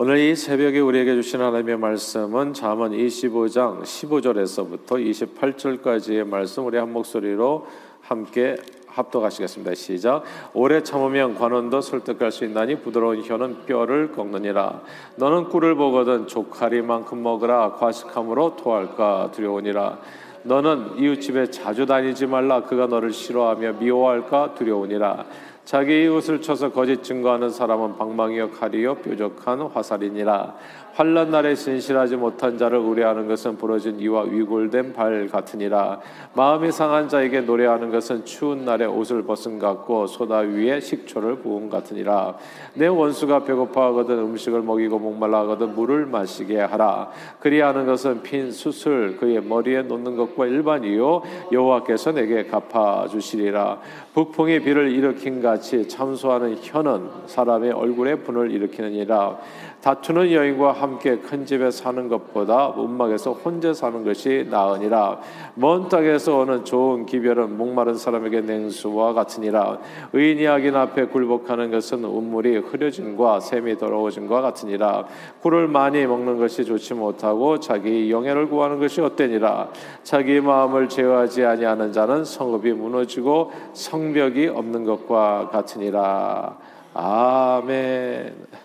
오늘 이 새벽에 우리에게 주신 하나님의 말씀은 잠언 25장 15절에서부터 28절까지의 말씀 우리 한 목소리로 함께 합독하시겠습니다. 시작. 오래 참으면 관원도 설득할 수 있나니 부드러운 혀는 뼈를 꺾느니라. 너는 꿀을 보거든 조카리만큼 먹으라. 과식함으로 토할까 두려우니라. 너는 이웃집에 자주 다니지 말라. 그가 너를 싫어하며 미워할까 두려우니라. 자기 이웃을 쳐서 거짓 증거하는 사람은 방망이요 칼이요 뾰족한 화살이니라. 환란 날에 신실하지 못한 자를 우려하는 것은 부러진 이와 위골된 발 같으니라. 마음이 상한 자에게 노래하는 것은 추운 날에 옷을 벗은 같고 소다 위에 식초를 부은 같으니라. 내 원수가 배고파하거든 음식을 먹이고 목말라하거든 물을 마시게 하라. 그리하는 것은 핀 숯을 그의 머리에 놓는 것과 일반이요. 여호와께서 내게 갚아 주시리라. 북풍이 비를 일으킨 같이 참소하는 혀는 사람의 얼굴에 분을 일으키느니라. 다투는 여인과 함께 큰 집에 사는 것보다 움막에서 혼자 사는 것이 나으니라. 먼 땅에서 오는 좋은 기별은 목마른 사람에게 냉수와 같으니라. 의인이 악인 앞에 굴복하는 것은 운물이 흐려짐과 샘이 더러워짐과 같으니라. 꿀을 많이 먹는 것이 좋지 못하고 자기 영예를 구하는 것이 어때니라. 자기 마음을 제어하지 아니하는 자는 성읍이 무너지고 성벽이 없는 것과 같으니라. 아멘.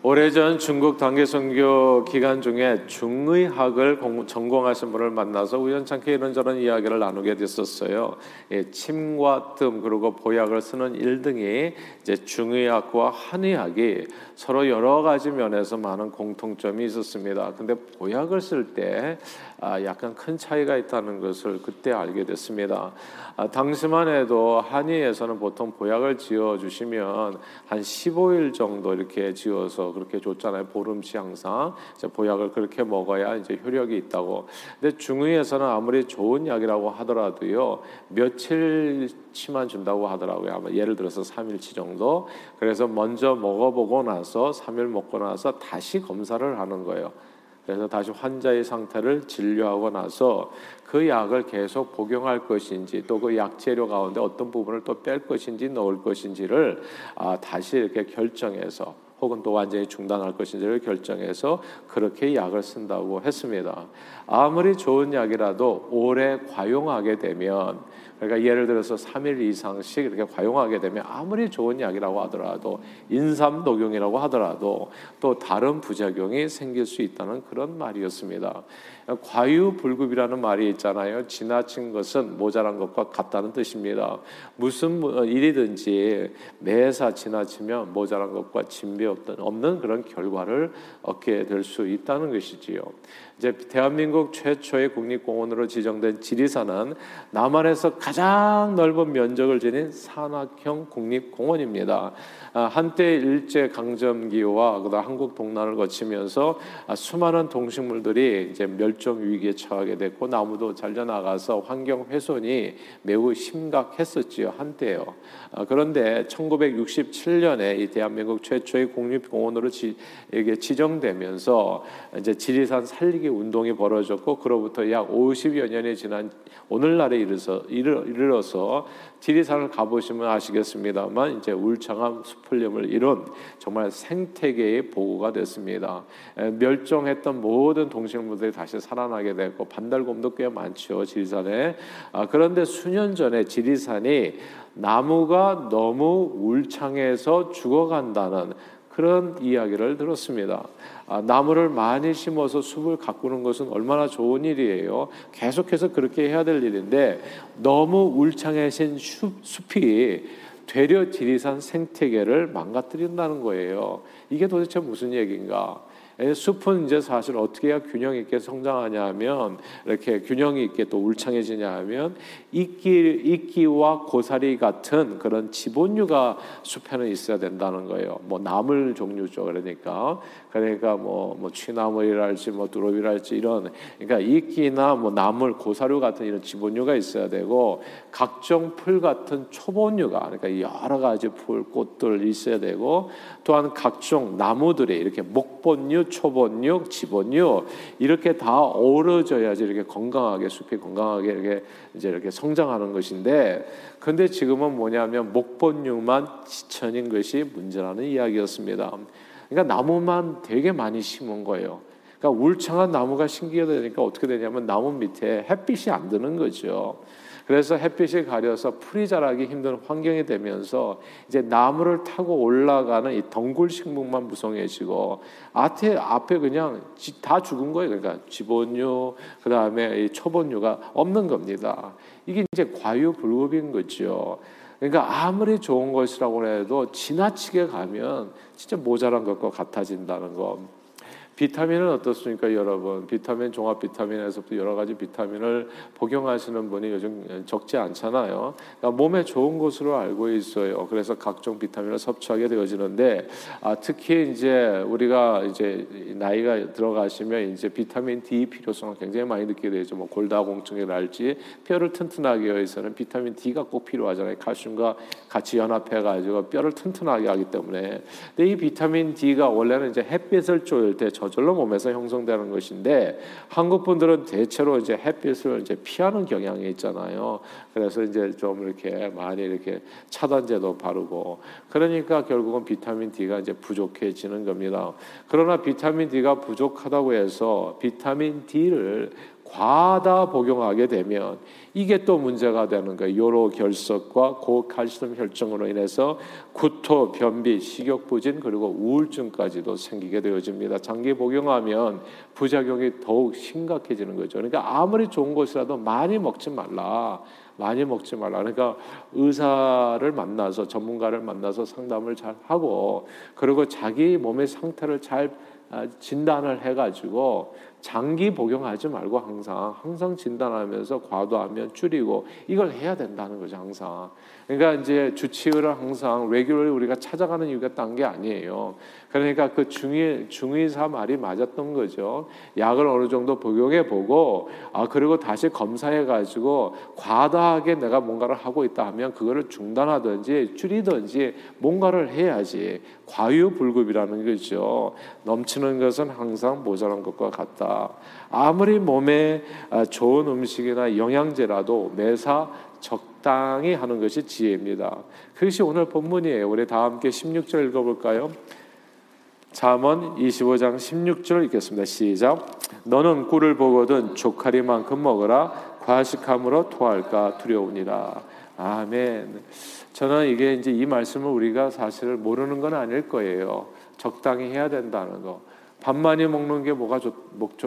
오래전 중국 단계 선교 기간 중에 중의학을 전공하신 분을 만나서 우연찮게 이런저런 이야기를 나누게 됐었어요. 예, 침과 뜸 그리고 보약을 쓰는 일등이 이제 중의학과 한의학이 서로 여러 가지 면에서 많은 공통점이 있었습니다. 근데 보약을 쓸때 아, 약간 큰 차이가 있다는 것을 그때 알게 됐습니다. 아, 당시만 해도 한의에서는 보통 보약을 지어 주시면 한 15일 정도 이렇게 지어서 그렇게 줬잖아요. 보름치 항상 보약을 그렇게 먹어야 이제 효력이 있다고. 근데 중의에서는 아무리 좋은 약이라고 하더라도요 며칠치만 준다고 하더라고요. 아마 예를 들어서 3일치 정도. 그래서 먼저 먹어보고 나서 3일 먹고 나서 다시 검사를 하는 거예요. 그래서 다시 환자의 상태를 진료하고 나서 그 약을 계속 복용할 것인지 또 그 약 재료 가운데 어떤 부분을 또 뺄 것인지 넣을 것인지를 아, 다시 이렇게 결정해서 혹은 또 완전히 중단할 것인지를 결정해서 그렇게 약을 쓴다고 했습니다. 아무리 좋은 약이라도 오래 과용하게 되면 그러니까 예를 들어서 3일 이상씩 이렇게 과용하게 되면 아무리 좋은 약이라고 하더라도 인삼 녹용이라고 하더라도 또 다른 부작용이 생길 수 있다는 그런 말이었습니다. 과유불급이라는 말이 있잖아요. 지나친 것은 모자란 것과 같다는 뜻입니다. 무슨 일이든지 매사 지나치면 모자란 것과 진배 없는 그런 결과를 얻게 될 수 있다는 것이지요. 이제 대한민국 최초의 국립공원으로 지정된 지리산은 남한에서 가장 넓은 면적을 지닌 산악형 국립공원입니다. 아, 한때 일제 강점기와 그다음 한국 동란을 거치면서 아, 수많은 동식물들이 이제 멸종 위기에 처하게 됐고 나무도 잘려 나가서 환경 훼손이 매우 심각했었지요 한때요. 아, 그런데 1967년에 이 대한민국 최초의 국립공원으로 지, 이게 지정되면서 이제 지리산 살리기 운동이 벌어졌고 그로부터 약 50여 년이 지난 오늘날에 이르서 이르 러서 지리산을 가보시면 아시겠습니다만 이제 울창한 수풀림을 이룬 정말 생태계의 보고가 됐습니다. 멸종했던 모든 동식물들이 다시 살아나게 됐고 반달곰도 꽤 많죠 지리산에. 아, 그런데 수년 전에 지리산이 나무가 너무 울창해서 죽어간다는 그런 이야기를 들었습니다. 아, 나무를 많이 심어서 숲을 가꾸는 것은 얼마나 좋은 일이에요. 계속해서 그렇게 해야 될 일인데 너무 울창해진 숲, 숲이 되려 지리산 생태계를 망가뜨린다는 거예요. 이게 도대체 무슨 얘기인가? 숲은 이제 사실 어떻게 해야 균형 있게 성장하냐 하면 이렇게 균형이 있게 또 울창해지냐 하면 이끼 이끼와 고사리 같은 그런 지본류가 숲에는 있어야 된다는 거예요. 뭐 나물 종류죠. 그러니까 그러니까 뭐, 뭐 취나물이랄지 뭐 두릅이랄지 이런 그러니까 이끼나 뭐 나물 고사류 같은 이런 지본류가 있어야 되고 각종 풀 같은 초본류가 그러니까 여러 가지 풀 꽃들 있어야 되고 또한 각종 나무들이 이렇게 목본류 초본류, 지본류 이렇게 다 어우러져야지 이렇게 건강하게 숲이 건강하게 이렇게 이제 이렇게 성장하는 것인데 근데 지금은 뭐냐면 목본육만 지천인 것이 문제라는 이야기였습니다. 그러니까 나무만 되게 많이 심은 거예요. 그러니까 울창한 나무가 심기게 되니까 어떻게 되냐면 나무 밑에 햇빛이 안 드는 거죠. 그래서 햇빛이 가려서 풀이 자라기 힘든 환경이 되면서 이제 나무를 타고 올라가는 이 덩굴 식물만 무성해지고 앞에 앞에 그냥 다 죽은 거예요. 그러니까 지본류 그다음에 이 초본류가 없는 겁니다. 이게 이제 과유불급인 거죠. 그러니까 아무리 좋은 것이라고 해도 지나치게 가면 진짜 모자란 것과 같아진다는 거. 비타민은 어떻습니까, 여러분? 비타민 종합 비타민에서부터 여러 가지 비타민을 복용하시는 분이 요즘 적지 않잖아요. 그러니까 몸에 좋은 것으로 알고 있어요. 그래서 각종 비타민을 섭취하게 되어지는데 아, 특히 이제 우리가 이제 나이가 들어가시면 이제 비타민 D 필요성을 굉장히 많이 느끼게 되죠. 뭐 골다공증이랄지 뼈를 튼튼하게 위해서는 비타민 D가 꼭 필요하잖아요. 칼슘과 같이 연합해 가지고 뼈를 튼튼하게 하기 때문에. 근데 이 비타민 D가 원래는 이제 햇빛을 쬐을 때 저절로 몸에서 형성되는 것인데 한국 분들은 대체로 이제 햇빛을 이제 피하는 경향이 있잖아요. 그래서 이제 좀 이렇게 많이 이렇게 차단제도 바르고 그러니까 결국은 비타민 D가 이제 부족해지는 겁니다. 그러나 비타민 D가 부족하다고 해서 비타민 D를 과다 복용하게 되면 이게 또 문제가 되는 거예요. 요로 결석과 고칼슘 혈증으로 인해서 구토, 변비, 식욕 부진 그리고 우울증까지도 생기게 되어집니다. 장기 복용하면 부작용이 더욱 심각해지는 거죠. 그러니까 아무리 좋은 것이라도 많이 먹지 말라. 많이 먹지 말라. 그러니까 의사를 만나서 전문가를 만나서 상담을 잘 하고 그리고 자기 몸의 상태를 잘 아, 진단을 해가지고 장기 복용하지 말고 항상 항상 진단하면서 과도하면 줄이고 이걸 해야 된다는 거죠 항상. 그러니까 이제 주치의를 항상 레귤러리 우리가 찾아가는 이유가 딴 게 아니에요. 그러니까 그 중의 중의사 말이 맞았던 거죠. 약을 어느 정도 복용해 보고 아 그리고 다시 검사해 가지고 과다하게 내가 뭔가를 하고 있다 하면 그거를 중단하든지 줄이든지 뭔가를 해야지 과유불급이라는 거죠. 넘치는 것은 항상 모자란 것과 같다. 아무리 몸에 아, 좋은 음식이나 영양제라도 매사 적당히 하는 것이 지혜입니다. 그것이 오늘 본문이에요. 우리 다 함께 16절 읽어볼까요? 잠언 25장 16절 읽겠습니다. 시작. 너는 꿀을 보거든 조카리만큼 먹어라. 과식함으로 토할까 두려우니라. 아멘. 저는 이게 이제 이 말씀을 우리가 사실 모르는 건 아닐 거예요. 적당히 해야 된다는 거. 밥 많이 먹는 게 뭐가 좋,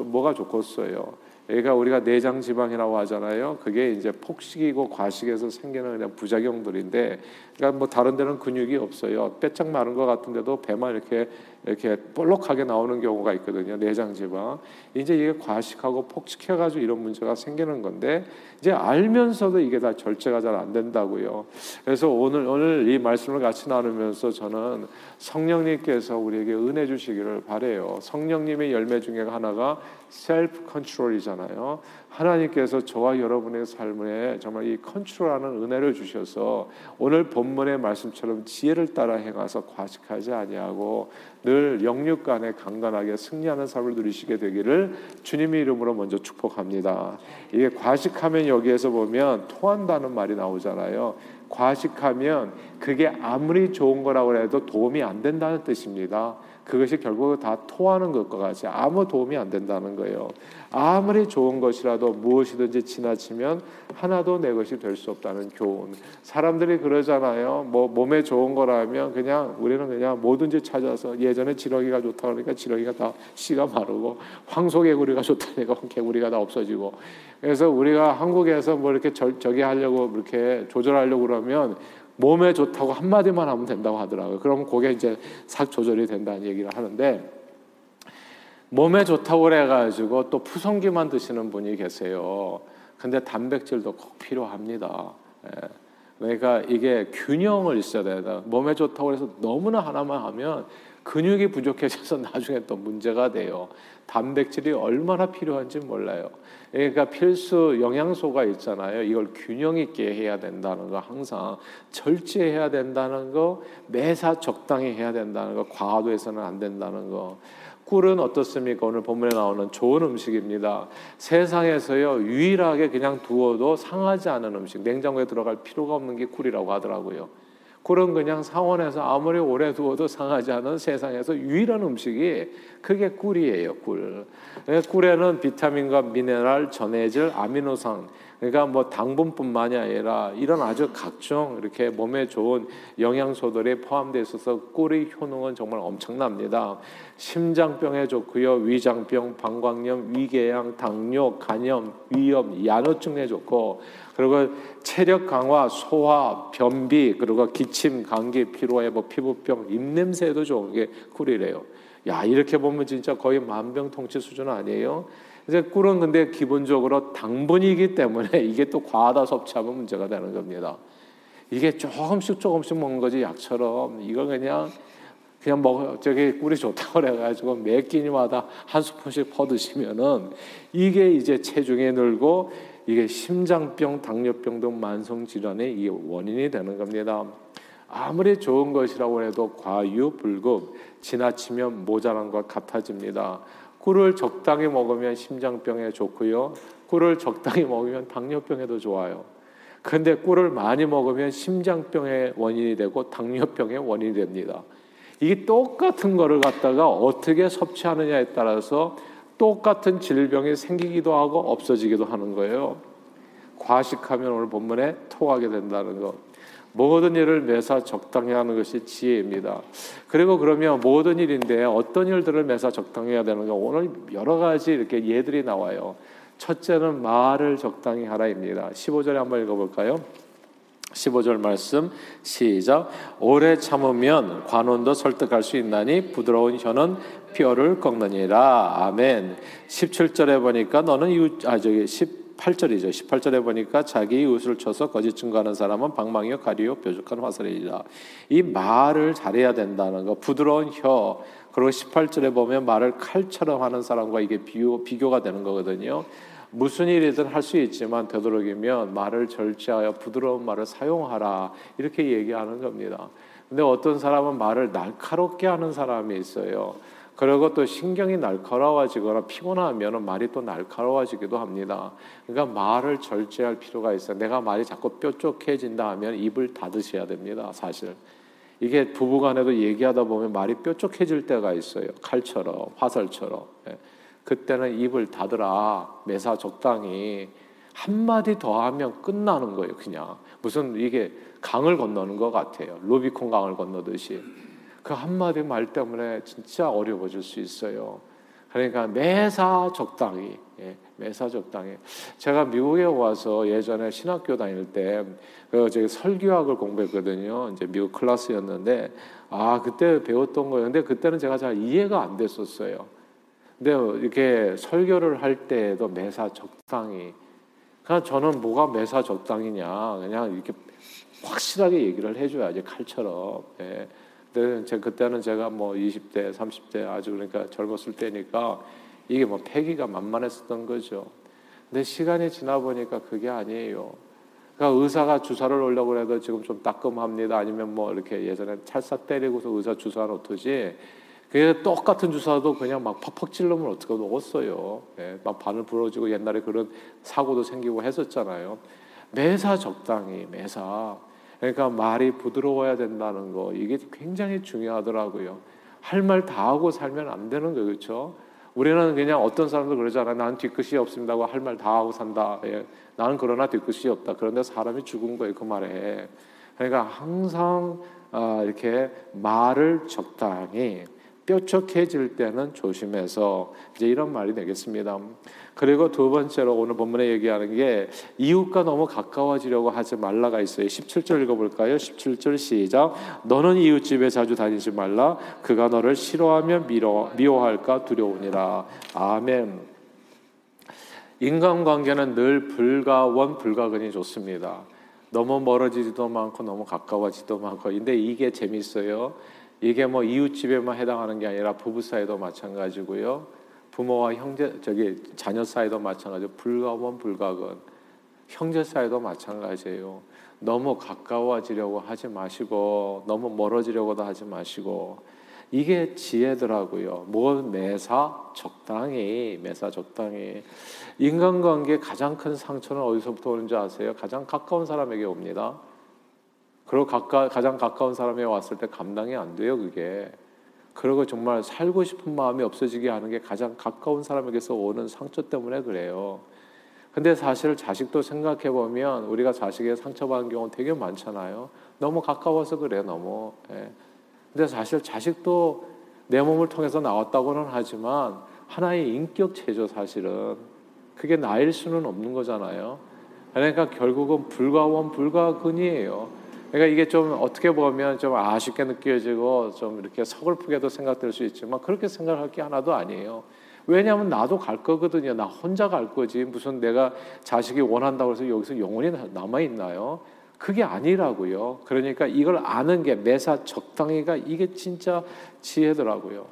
뭐가 좋겠어요. 그러니까 우리가 내장 지방이라고 하잖아요. 그게 이제 폭식이고 과식에서 생기는 그냥 부작용들인데, 그러니까 뭐 다른 데는 근육이 없어요. 빼짝 마른 것 같은데도 배만 이렇게 이렇게 볼록하게 나오는 경우가 있거든요. 내장 지방. 이제 이게 과식하고 폭식해 가지고 이런 문제가 생기는 건데, 이제 알면서도 이게 다 절제가 잘 안 된다고요. 그래서 오늘 오늘 이 말씀을 같이 나누면서 저는 성령님께서 우리에게 은혜 주시기를 바래요. 성령님의 열매 중에 하나가 self control이잖아요. 하나님께서 저와 여러분의 삶에 정말 이 컨트롤하는 은혜를 주셔서 오늘 본문의 말씀처럼 지혜를 따라 행하서 과식하지 아니하고 늘 영육 간에 강건하게 승리하는 삶을 누리시게 되기를 주님의 이름으로 먼저 축복합니다. 이게 과식하면 여기에서 보면 토한다는 말이 나오잖아요. 과식하면 그게 아무리 좋은 거라고 해도 도움이 안 된다는 뜻입니다. 그것이 결국 다 토하는 것과 같이 아무 도움이 안 된다는 거예요. 아무리 좋은 것이라도 무엇이든지 지나치면 하나도 내 것이 될 수 없다는 교훈. 사람들이 그러잖아요. 뭐 몸에 좋은 거라면 그냥 우리는 그냥 뭐든지 찾아서 예전에 지렁이가 좋다 그러니까 지렁이가 다 씨가 마르고 황소개구리가 좋다니까 개구리가 다 없어지고. 그래서 우리가 한국에서 뭐 이렇게 저, 저기 하려고 이렇게 조절하려고 그러면 몸에 좋다고 한마디만 하면 된다고 하더라고요. 그러면 그게 이제 싹 조절이 된다는 얘기를 하는데 몸에 좋다고 그래가지고 또 푸성기만 드시는 분이 계세요. 근데 단백질도 꼭 필요합니다. 예. 그러니까 이게 균형을 있어야 돼요. 몸에 좋다고 해서 너무나 하나만 하면 근육이 부족해져서 나중에 또 문제가 돼요. 단백질이 얼마나 필요한지 몰라요. 그러니까 필수 영양소가 있잖아요. 이걸 균형 있게 해야 된다는 거 항상 절제해야 된다는 거 매사 적당히 해야 된다는 거 과도해서는 안 된다는 거 꿀은 어떻습니까? 오늘 본문에 나오는 좋은 음식입니다. 세상에서요 유일하게 그냥 두어도 상하지 않은 음식, 냉장고에 들어갈 필요가 없는 게 꿀이라고 하더라고요. 꿀은 그냥 상온에서 아무리 오래 두어도 상하지 않은 세상에서 유일한 음식이 그게 꿀이에요. 꿀. 꿀에는 비타민과 미네랄, 전해질, 아미노산 그러니까 뭐 당분뿐만이 아니라 이런 아주 각종 이렇게 몸에 좋은 영양소들이 포함되어 있어서 꿀의 효능은 정말 엄청납니다. 심장병에 좋고요, 위장병, 방광염, 위궤양, 당뇨, 간염, 위염, 야노증에 좋고 그리고 체력 강화, 소화, 변비, 그리고 기침, 감기, 피로 회복, 피부병, 입냄새에도 좋은 게 꿀이래요. 야 이렇게 보면 진짜 거의 만병통치 수준 아니에요? 이제 꿀은 근데 기본적으로 당분이기 때문에 이게 또 과다 섭취하면 문제가 되는 겁니다. 이게 조금씩 조금씩 먹는 거지 약처럼 이거 그냥 그냥 먹 저기 꿀이 좋다고 그래가지고 매 끼니마다 한 스푼씩 퍼 드시면은 이게 이제 체중이 늘고 이게 심장병, 당뇨병 등 만성 질환의 이 원인이 되는 겁니다. 아무리 좋은 것이라고 해도 과유 불급, 지나치면 모자란 것 같아집니다. 꿀을 적당히 먹으면 심장병에 좋고요. 꿀을 적당히 먹으면 당뇨병에도 좋아요. 근데 꿀을 많이 먹으면 심장병의 원인이 되고 당뇨병의 원인이 됩니다. 이게 똑같은 거를 갖다가 어떻게 섭취하느냐에 따라서 똑같은 질병이 생기기도 하고 없어지기도 하는 거예요. 과식하면 오늘 본문에 토하게 된다는 것. 모든 일을 매사 적당히 하는 것이 지혜입니다. 그리고 그러면 모든 일인데 어떤 일들을 매사 적당히 해야 되는가? 오늘 여러 가지 이렇게 예들이 나와요. 첫째는 말을 적당히 하라입니다. 15절에 한번 읽어볼까요? 15절 말씀 시작 오래 참으면 관원도 설득할 수 있나니 부드러운 혀는 뼈를 꺾느니라 아멘 17절에 보니까 너는 이웃 아 저기 18절이죠. 18절에 보니까 자기 이웃을 쳐서 거짓 증거하는 사람은 방망이요 가리요 뾰족한 화살이라. 이 말을 잘해야 된다는 거. 부드러운 혀. 그리고 18절에 보면 말을 칼처럼 하는 사람과 이게 비교, 비교가 되는 거거든요. 무슨 일이든 할 수 있지만 되도록이면 말을 절제하여 부드러운 말을 사용하라. 이렇게 얘기하는 겁니다. 근데 어떤 사람은 말을 날카롭게 하는 사람이 있어요. 그리고 또 신경이 날카로워지거나 피곤하면 말이 또 날카로워지기도 합니다. 그러니까 말을 절제할 필요가 있어요. 내가 말이 자꾸 뾰족해진다 하면 입을 닫으셔야 됩니다. 사실. 이게 부부간에도 얘기하다 보면 말이 뾰족해질 때가 있어요. 칼처럼, 화살처럼. 예. 그때는 입을 닫으라. 매사 적당히. 한마디 더 하면 끝나는 거예요, 그냥. 무슨 이게 강을 건너는 것 같아요. 루비콘 강을 건너듯이. 그 한마디 말 때문에 진짜 어려워질 수 있어요. 그러니까 매사 적당히, 예, 매사 적당히. 제가 미국에 와서 예전에 신학교 다닐 때, 그 제가 설교학을 공부했거든요. 이제 미국 클래스였는데, 아, 그때 배웠던. 근데 그때는 제가 잘 이해가 안 됐었어요. 근데 이렇게 설교를 할 때에도 매사 적당히. 그냥 저는 뭐가 매사 적당이냐. 그냥 이렇게 확실하게 얘기를 해줘야지, 칼처럼. 예. 그때 제 그때는 제가 뭐 20대, 30대 아주 그러니까 젊었을 때니까 이게 뭐 패기가 만만했었던 거죠. 근데 시간이 지나 보니까 그게 아니에요. 그러니까 의사가 주사를 놓으려고 해도 지금 좀 따끔합니다. 아니면 뭐 이렇게 예전에 찰싹 때리고서 의사 주사 놓듯이 그 똑같은 주사도 그냥 막 퍽퍽 찔르면 어떻게 놓았어요. 예, 막 바늘 부러지고 옛날에 그런 사고도 생기고 했었잖아요. 매사 적당히 매사 그러니까 말이 부드러워야 된다는 거 이게 굉장히 중요하더라고요. 할 말 다 하고 살면 안 되는 거예요, 그렇죠? 우리는 그냥 어떤 사람도 그러잖아요. 나는 뒤끝이 없습니다고 할 말 다 하고 산다. 예. 나는 그러나 뒤끝이 없다. 그런데 사람이 죽은 거예요, 그 말에. 그러니까 항상 아, 이렇게 말을 적당히 뾰족해질 때는 조심해서 이제 이런 말이 되겠습니다. 그리고 두 번째로 오늘 본문에 얘기하는 게 이웃과 너무 가까워지려고 하지 말라가 있어요. 17절 읽어볼까요? 17절 시작. 너는 이웃집에 자주 다니지 말라. 그가 너를 싫어하면 미워, 미워할까 두려우니라. 아멘. 인간관계는 늘 불가원 불가근이 좋습니다. 너무 멀어지지도 많고 너무 가까워지도 많고. 근데 이게 재밌어요. 이게 뭐 이웃집에만 해당하는 게 아니라 부부 사이도 마찬가지고요. 부모와 형제 저기 자녀 사이도 마찬가지고 불가원 불가근 형제 사이도 마찬가지예요. 너무 가까워지려고 하지 마시고 너무 멀어지려고도 하지 마시고 이게 지혜더라고요. 뭐 매사 적당히 매사 적당히 인간관계 가장 큰 상처는 어디서부터 오는지 아세요? 가장 가까운 사람에게 옵니다. 그리고 가까, 가장 가까운 사람에 왔을 때 감당이 안 돼요, 그게. 그리고 정말 살고 싶은 마음이 없어지게 하는 게 가장 가까운 사람에게서 오는 상처 때문에 그래요. 근데 사실 자식도 생각해 보면 우리가 자식에 상처받은 경우 되게 많잖아요. 너무 가까워서 그래요, 너무. 예. 근데 사실 자식도 내 몸을 통해서 나왔다고는 하지만 하나의 인격체죠, 사실은. 그게 나일 수는 없는 거잖아요. 그러니까 결국은 불가원 불가근이에요. 그러니까 이게 좀 어떻게 보면 좀 아쉽게 느껴지고 좀 이렇게 서글프게도 생각될 수 있지만 그렇게 생각할 게 하나도 아니에요. 왜냐하면 나도 갈 거거든요. 나 혼자 갈 거지. 무슨 내가 자식이 원한다고 해서 여기서 영원히 남아 있나요? 그게 아니라고요. 그러니까 이걸 아는 게 매사 적당히가 이게 진짜 지혜더라고요.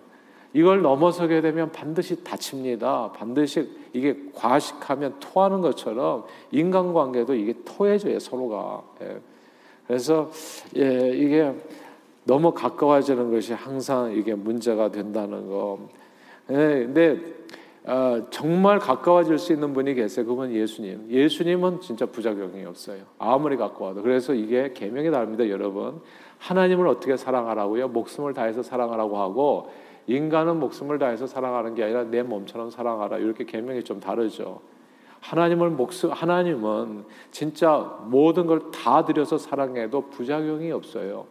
이걸 넘어서게 되면 반드시 다칩니다. 반드시 이게 과식하면 토하는 것처럼 인간관계도 이게 토해져요 서로가. 예. 그래서 예, 이게 너무 가까워지는 것이 항상 이게 문제가 된다는 거. 예, 근데 어, 정말 가까워질 수 있는 분이 계세요. 그분 예수님. 예수님은 진짜 부작용이 없어요. 아무리 가까워도. 그래서 이게 계명이 다릅니다, 여러분. 하나님을 어떻게 사랑하라고요? 목숨을 다해서 사랑하라고 하고 인간은 목숨을 다해서 사랑하는 게 아니라 내 몸처럼 사랑하라. 이렇게 계명이 좀 다르죠. 하나님을 목숨 하나님은 진짜 모든 걸 다 들여서 사랑해도 부작용이 없어요.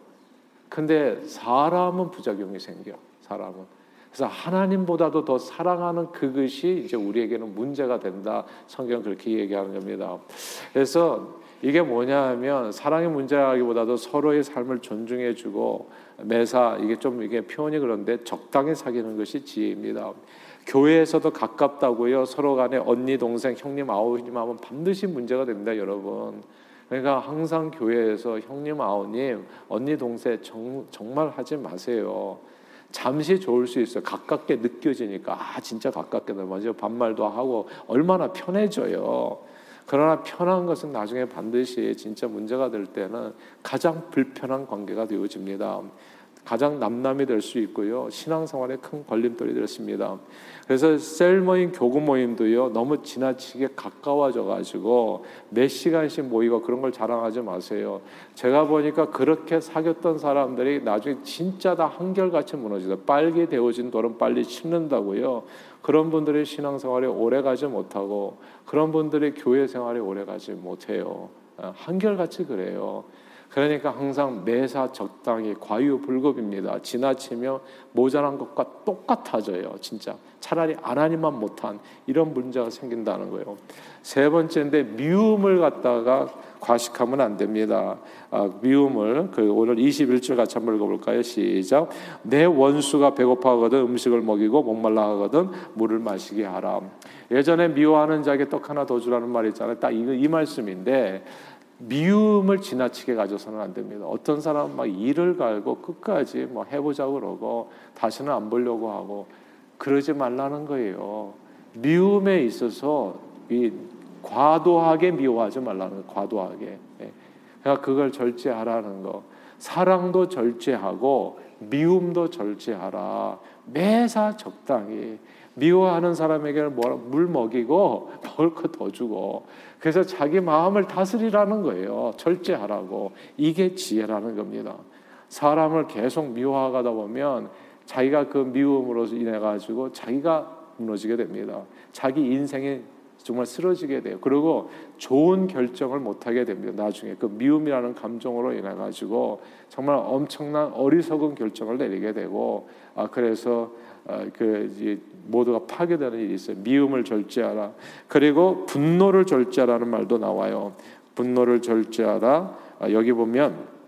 근데 사람은 부작용이 생겨. 사람은. 그래서 하나님보다도 더 사랑하는 그것이 이제 우리에게는 문제가 된다. 성경 그렇게 얘기하는 겁니다. 그래서 이게 뭐냐하면 사랑의 문제라기보다도 서로의 삶을 존중해주고 매사 이게 좀 이게 표현이 그런데 적당히 사귀는 것이 지혜입니다. 교회에서도 가깝다고요. 서로 간에 언니, 동생, 형님, 아우님 하면 반드시 문제가 됩니다, 여러분. 그러니까 항상 교회에서 형님, 아우님, 언니, 동생 정, 정말 하지 마세요. 잠시 좋을 수 있어요. 가깝게 느껴지니까 아 진짜 가깝게 맞아요. 반말도 하고 얼마나 편해져요. 그러나 편한 것은 나중에 반드시 진짜 문제가 될 때는 가장 불편한 관계가 되어집니다. 가장 남남이 될 수 있고요. 신앙생활에 큰 걸림돌이 됐습니다. 그래서 셀 모임, 교구 모임도요. 너무 지나치게 가까워져 가지고 몇 시간씩 모이고 그런 걸 자랑하지 마세요. 제가 보니까 그렇게 사귀었던 사람들이 나중에 진짜 다 한결같이 무너지다. 빨개 되어진 돌은 빨리 식는다고요. 그런 분들의 신앙생활이 오래 가지 못하고 그런 분들의 교회 생활이 오래 가지 못해요. 아, 한결같이 그래요. 그러니까 항상 매사 적당히 과유불급입니다. 지나치며 모자란 것과 똑같아져요. 진짜 차라리 하나님만 못한 이런 문제가 생긴다는 거예요. 세 번째인데 미움을 갖다가 과식하면 안 됩니다. 아, 미움을 그 오늘 21절 같이 한번 읽어볼까요? 시작. 내 원수가 배고파하거든 음식을 먹이고 목말라 하거든 물을 마시게 하라. 예전에 미워하는 자에게 떡 하나 더 주라는 말이 있잖아요. 딱 이 말씀인데 미움을 지나치게 가져서는 안 됩니다. 어떤 사람은 막 이를 갈고 끝까지 뭐 해보자고 그러고 다시는 안 보려고 하고 그러지 말라는 거예요. 미움에 있어서 이 과도하게 미워하지 말라는 거, 과도하게. 예. 그러니까 그걸 절제하라는 거. 사랑도 절제하고 미움도 절제하라. 매사 적당히. 미워하는 사람에게 물 먹이고 먹을 거 더 주고 그래서 자기 마음을 다스리라는 거예요. 절제하라고. 이게 지혜라는 겁니다. 사람을 계속 미워하다 보면 자기가 그 미움으로 인해 가지고 자기가 무너지게 됩니다. 자기 인생이 정말 쓰러지게 돼요. 그리고 좋은 결정을 못 하게 됩니다. 나중에 그 미움이라는 감정으로 인해 가지고 정말 엄청난 어리석은 결정을 내리게 되고 아 그래서 아, 그 모두가 파괴되는 일이 있어요. 미움을 절제하라. 그리고 분노를 절제하라는 말도 나와요. 분노를 절제하라. 아, 여기 보면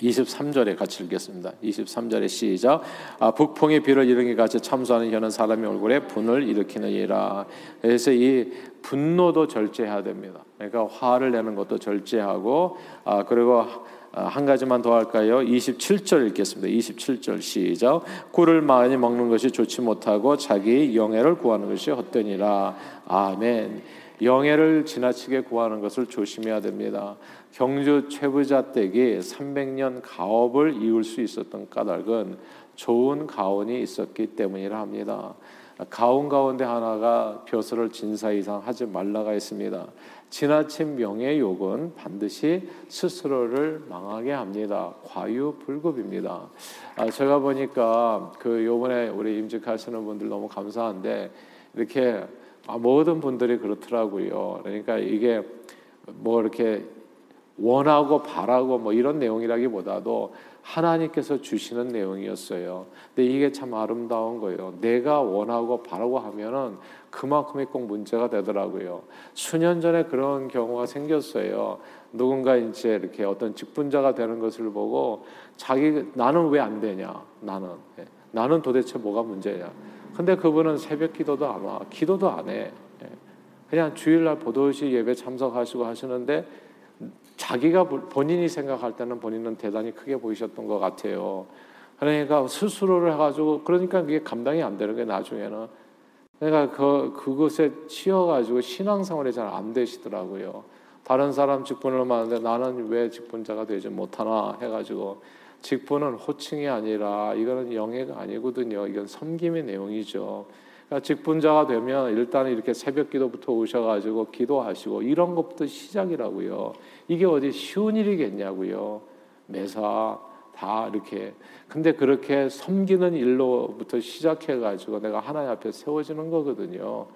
23절에 같이 읽겠습니다. 23절에 시작. 아, 북풍이 비를 일으키 같이 참수하는 혀는 사람의 얼굴에 분을 일으키느니라. 그래서 이 분노도 절제해야 됩니다. 그러니까 화를 내는 것도 절제하고, 아, 그리고 아, 한 가지만 더 할까요? 27절 읽겠습니다. 27절 시작. 꿀을 많이 먹는 것이 좋지 못하고 자기 영예를 구하는 것이 헛되니라. 아멘. 영예를 지나치게 구하는 것을 조심해야 됩니다. 경주 최부자 댁이 300년 가업을 이을 수 있었던 까닭은 좋은 가원이 있었기 때문이라 합니다. 가온 가운데 하나가 벼슬을 진사 이상 하지 말라가 있습니다. 지나친 명예욕은 반드시 스스로를 망하게 합니다. 과유불급입니다. 아, 제가 보니까 그 요번에 우리 임직하시는 분들 너무 감사한데 이렇게 아, 모든 분들이 그렇더라고요. 그러니까 이게 뭐 이렇게 원하고 바라고 뭐 이런 내용이라기보다도 하나님께서 주시는 내용이었어요. 근데 이게 참 아름다운 거예요. 내가 원하고 바라고 하면은 그만큼이 꼭 문제가 되더라고요. 수년 전에 그런 경우가 생겼어요. 누군가 이제 이렇게 어떤 직분자가 되는 것을 보고 자기 나는 왜 안 되냐? 나는 예. 나는 도대체 뭐가 문제냐? 근데 그분은 새벽 기도도 안 와, 기도도 안 해. 예. 그냥 주일날 보도시 예배 참석하시고 하시는데 자기가 본인이 생각할 때는 본인은 대단히 크게 보이셨던 것 같아요. 그러니까 스스로를 해가지고 그러니까 그게 감당이 안 되는 게 나중에는 그러니까 그 그것에 치여가지고 신앙생활이 잘 안 되시더라고요. 다른 사람 직분을 맡는데 나는 왜 직분자가 되지 못하나 해가지고 직분은 호칭이 아니라 이거는 영예가 아니거든요. 이건 섬김의 내용이죠. 그러니까 직분자가 되면 일단 이렇게 새벽 기도부터 오셔가지고 기도하시고 이런 것부터 시작이라고요. 이게 어디 쉬운 일이겠냐고요. 매사 다 이렇게. 근데 그렇게 섬기는 일로부터 시작해가지고 내가 하나님 앞에 세워지는 거거든요.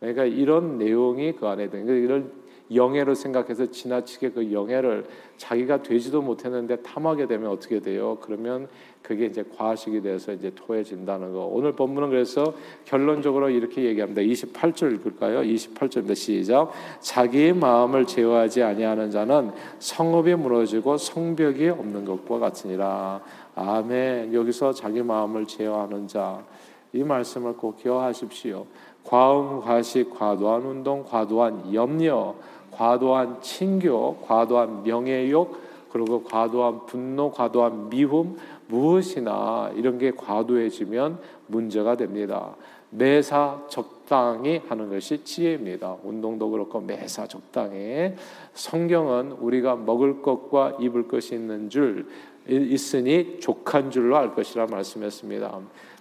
그러니까 이런 내용이 그 안에 든 이런 영예로 생각해서 지나치게 그 영예를 자기가 되지도 못했는데 탐하게 되면 어떻게 돼요? 그러면 그게 이제 과식이 돼서 이제 토해진다는 거. 오늘 본문은 그래서 결론적으로 이렇게 얘기합니다. 28절 읽을까요? 28절입니다. 시작. 자기의 마음을 제어하지 아니하는 자는 성읍이 무너지고 성벽이 없는 것과 같으니라. 아멘. 여기서 자기 마음을 제어하는 자. 이 말씀을 꼭 기억하십시오. 과음, 과식, 과도한 운동, 과도한 염려, 과도한 친교, 과도한 명예욕, 그리고 과도한 분노, 과도한 미움, 무엇이나 이런 게 과도해지면 문제가 됩니다. 매사 적당히 하는 것이 지혜입니다. 운동도 그렇고 매사 적당히. 성경은 우리가 먹을 것과 입을 것이 있는 줄 있으니 족한 줄로 알 것이라 말씀했습니다.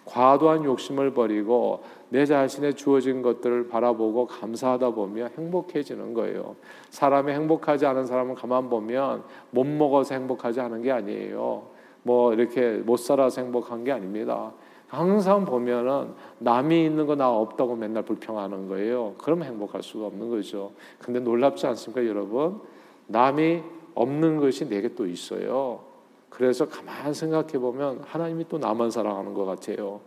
과도한 욕심을 버리고 내 자신의 주어진 것들을 바라보고 감사하다 보면 행복해지는 거예요. 사람이 행복하지 않은 사람은 가만 보면 못 먹어서 행복하지 않은 게 아니에요. 뭐 이렇게 못 살아서 행복한 게 아닙니다. 항상 보면은 남이 있는 거 나 없다고 맨날 불평하는 거예요. 그럼 행복할 수가 없는 거죠. 근데 놀랍지 않습니까, 여러분? 남이 없는 것이 내게 또 있어요. 그래서 가만 생각해 보면 하나님이 또 나만 사랑하는 것 같아요.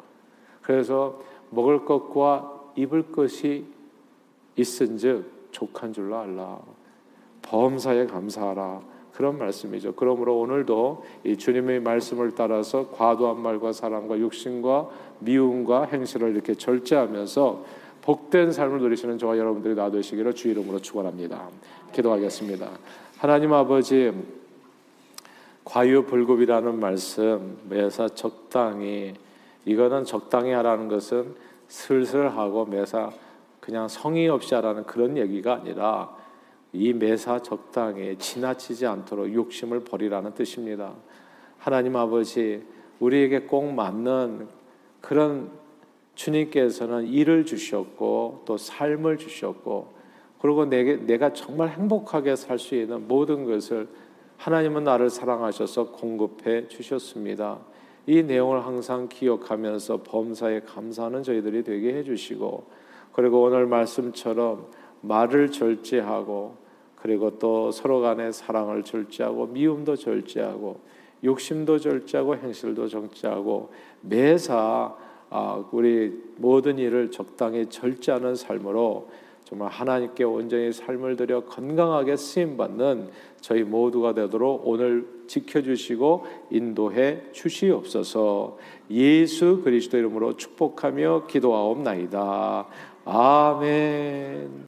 그래서 먹을 것과 입을 것이 있은즉 족한 줄로 알라. 범사에 감사하라. 그런 말씀이죠. 그러므로 오늘도 이 주님의 말씀을 따라서 과도한 말과 사랑과 욕심과 미움과 행실을 이렇게 절제하면서 복된 삶을 누리시는 저와 여러분들이 나되시기를 주 이름으로 축원합니다. 기도하겠습니다. 하나님 아버지 과유불급이라는 말씀 매사 적당히 이거는 적당히 하라는 것은 슬슬 하고 매사 그냥 성의 없이 하라는 그런 얘기가 아니라 이 매사 적당히 지나치지 않도록 욕심을 버리라는 뜻입니다. 하나님 아버지 우리에게 꼭 맞는 그런 주님께서는 일을 주셨고 또 삶을 주셨고 그리고 내게 내가 정말 행복하게 살 수 있는 모든 것을 하나님은 나를 사랑하셔서 공급해 주셨습니다. 이 내용을 항상 기억하면서 범사에 감사하는 저희들이 되게 해주시고 그리고 오늘 말씀처럼 말을 절제하고 그리고 또 서로 간의 사랑을 절제하고 미움도 절제하고 욕심도 절제하고 행실도 절제하고 매사 아, 우리 모든 일을 적당히 절제하는 삶으로 정말 하나님께 온전히 삶을 들여 건강하게 쓰임 받는 저희 모두가 되도록 오늘 지켜 주시고 인도해 주시옵소서. 예수 그리스도 이름으로 축복하며 기도하옵나이다. 아멘.